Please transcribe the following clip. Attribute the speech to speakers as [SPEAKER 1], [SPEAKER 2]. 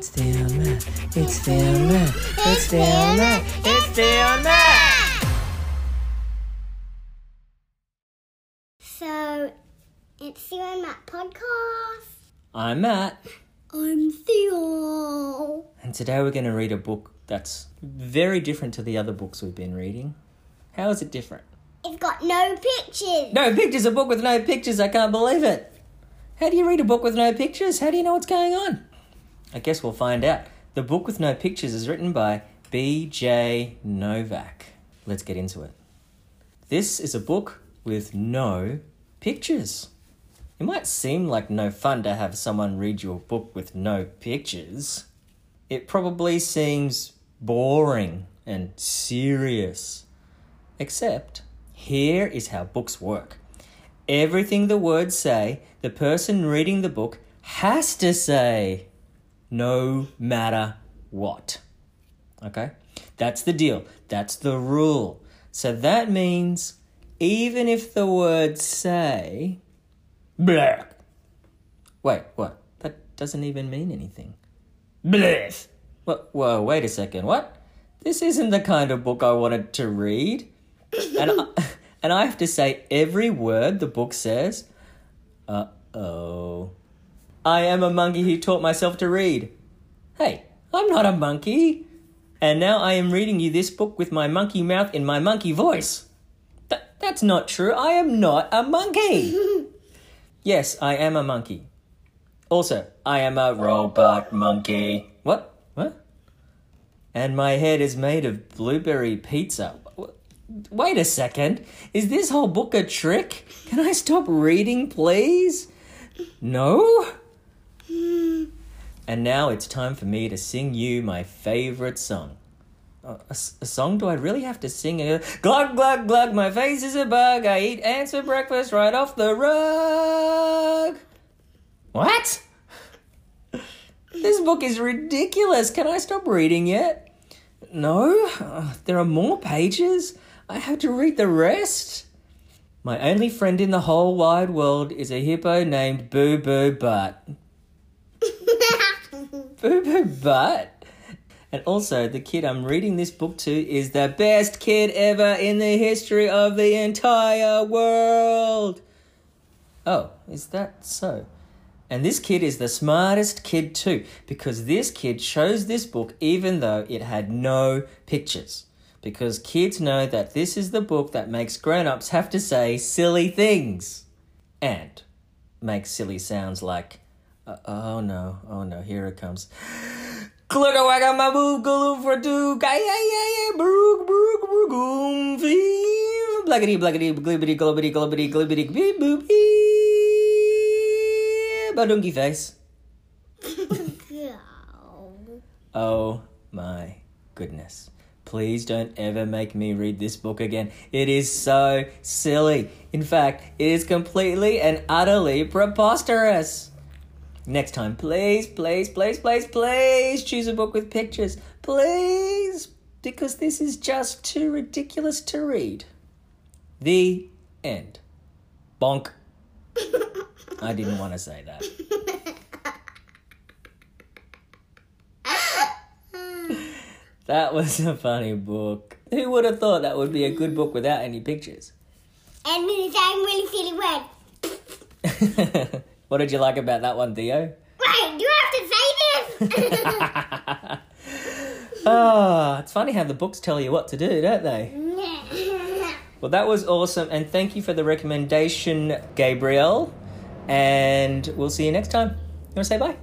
[SPEAKER 1] It's the unmet. It's the unmet. It's the unmet. It's the unmet.
[SPEAKER 2] So, it's the Matt podcast.
[SPEAKER 1] I'm Matt,
[SPEAKER 2] I'm Theo.
[SPEAKER 1] and today we're going to read a book that's very different to the other books we've been reading. How is it different?
[SPEAKER 2] It's got no pictures.
[SPEAKER 1] No pictures. A book with no pictures. I can't believe it. How do you read a book with no pictures? How do you know what's going on? I guess we'll find out. The book with no pictures is written by B.J. Novak. Let's get into it. This is a book with no pictures. It might seem like no fun to have someone read you a book with no pictures. It probably seems boring and serious. Except, here is how books work. Everything the words say, the person reading the book has to say, no matter what. Okay? That's the deal. That's the rule. So that means even if the words say, blah. Wait, what? That doesn't even mean anything. Bleh. What? Whoa, wait a second. What? This isn't the kind of book I wanted to read. and, I, and I have to say every word the book says. Uh oh. I am a monkey who taught myself to read. Hey, I'm not a monkey. And now I am reading you this book with my monkey mouth in my monkey voice. Th- that's not true. I am not a monkey. yes, I am a monkey. Also, I am a robot monkey. What? What? And my head is made of blueberry pizza. Wait a second. Is this whole book a trick? Can I stop reading, please? No? And now it's time for me to sing you my favorite song. Uh, a, a song? Do I really have to sing it? Glug, glug, glug, my face is a bug. I eat ants for breakfast right off the rug. What? This book is ridiculous. Can I stop reading yet? No? Uh, there are more pages? I have to read the rest? My only friend in the whole wide world is a hippo named Boo Boo Butt. Boo Boo Butt? And also, the kid I'm reading this book to is the best kid ever in the history of the entire world. Oh, is that so? And this kid is the smartest kid too, because this kid chose this book even though it had no pictures. Because kids know that this is the book that makes grown ups have to say silly things. And make silly sounds like, uh, oh no, oh no, here it comes. Clucka wacka ma boo galoo for two guy yeah yeah yeah brook brook brook goom fee blackety blackety glibbity globbity globbity glibbity beep boop badunky face. Oh my goodness. Please don't ever make me read this book again. It is so silly. In fact, it is completely and utterly preposterous. Next time, please, please, please, please, please choose a book with pictures. Please, because this is just too ridiculous to read. The end. Bonk. I didn't want to say that. That was a funny book. Who would have thought that would be a good book without any pictures?
[SPEAKER 2] and saying really silly word.
[SPEAKER 1] what did you like about that one, Theo?
[SPEAKER 2] Wait, do I have to say this?
[SPEAKER 1] Oh, it's funny how the books tell you what to do, don't they? Well, that was awesome, and thank you for the recommendation, Gabriel. And we'll see you next time. You want to say bye?